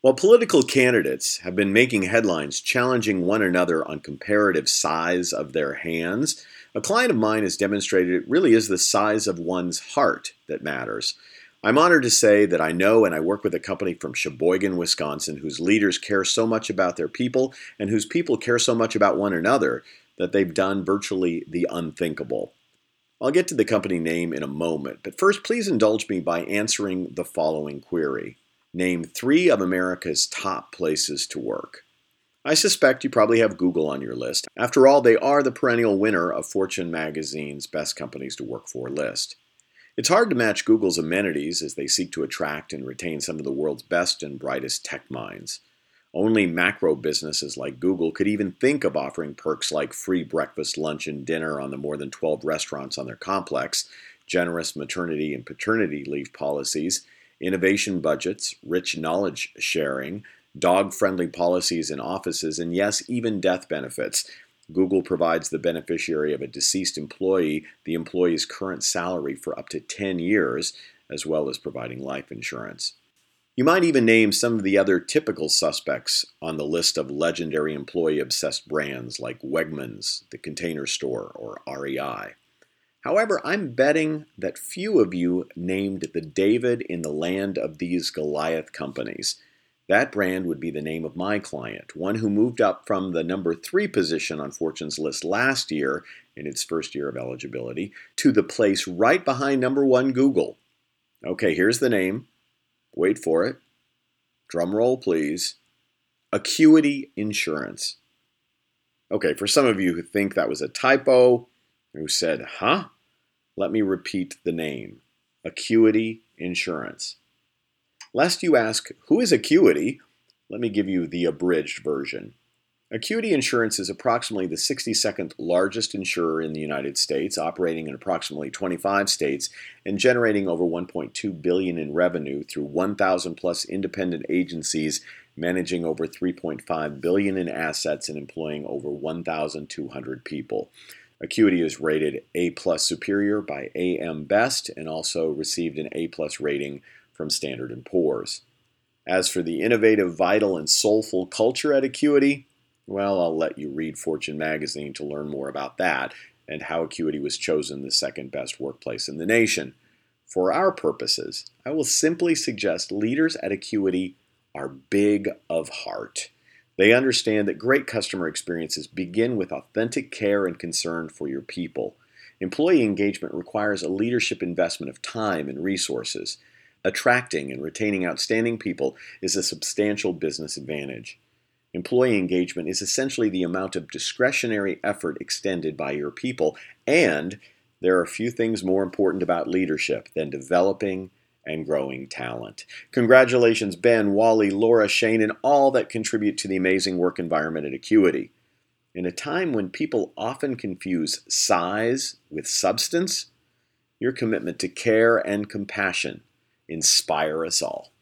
While political candidates have been making headlines challenging one another on comparative size of their hands, a client of mine has demonstrated it really is the size of one's heart that matters. I'm honored to say that I know and I work with a company from Sheboygan, Wisconsin, whose leaders care so much about their people and whose people care so much about one another that they've done virtually the unthinkable. I'll get to the company name in a moment, but first, please indulge me by answering the following query. Name three of America's top places to work. I suspect you probably have Google on your list. After all, they are the perennial winner of Fortune magazine's Best Companies to Work For list. It's hard to match Google's amenities as they seek to attract and retain some of the world's best and brightest tech minds. Only macro businesses like Google could even think of offering perks like free breakfast, lunch, and dinner on the more than 12 restaurants on their complex, generous maternity and paternity leave policies, innovation budgets, rich knowledge sharing, dog friendly policies in offices, and yes, even death benefits. Google provides the beneficiary of a deceased employee the employee's current salary for up to 10 years, as well as providing life insurance. You might even name some of the other typical suspects on the list of legendary employee obsessed brands like Wegmans, The Container Store, or REI. However, I'm betting that few of you named the David in the land of these Goliath companies. That brand would be the name of my client, one who moved up from the number three position on Fortune's list last year in its first year of eligibility to the place right behind number one Google. Okay, here's the name. Wait for it. Drum roll, please. Acuity Insurance. Okay, for some of you who think that was a typo, who said, huh? Let me repeat the name Acuity Insurance. Lest you ask, who is Acuity? Let me give you the abridged version. Acuity Insurance is approximately the 62nd largest insurer in the United States, operating in approximately 25 states and generating over 1.2 billion in revenue through 1,000 plus independent agencies managing over 3.5 billion in assets and employing over 1,200 people. Acuity is rated A plus superior by AM Best and also received an A plus rating from Standard & Poor's. As for the innovative, vital, and soulful culture at Acuity, well, I'll let you read Fortune magazine to learn more about that and how Acuity was chosen the second best workplace in the nation. For our purposes, I will simply suggest leaders at Acuity are big of heart. They understand that great customer experiences begin with authentic care and concern for your people. Employee engagement requires a leadership investment of time and resources. Attracting and retaining outstanding people is a substantial business advantage. Employee engagement is essentially the amount of discretionary effort extended by your people, and there are few things more important about leadership than developing and growing talent. Congratulations, Ben, Wally, Laura, Shane, and all that contribute to the amazing work environment at Acuity. In a time when people often confuse size with substance, your commitment to care and compassion inspire us all.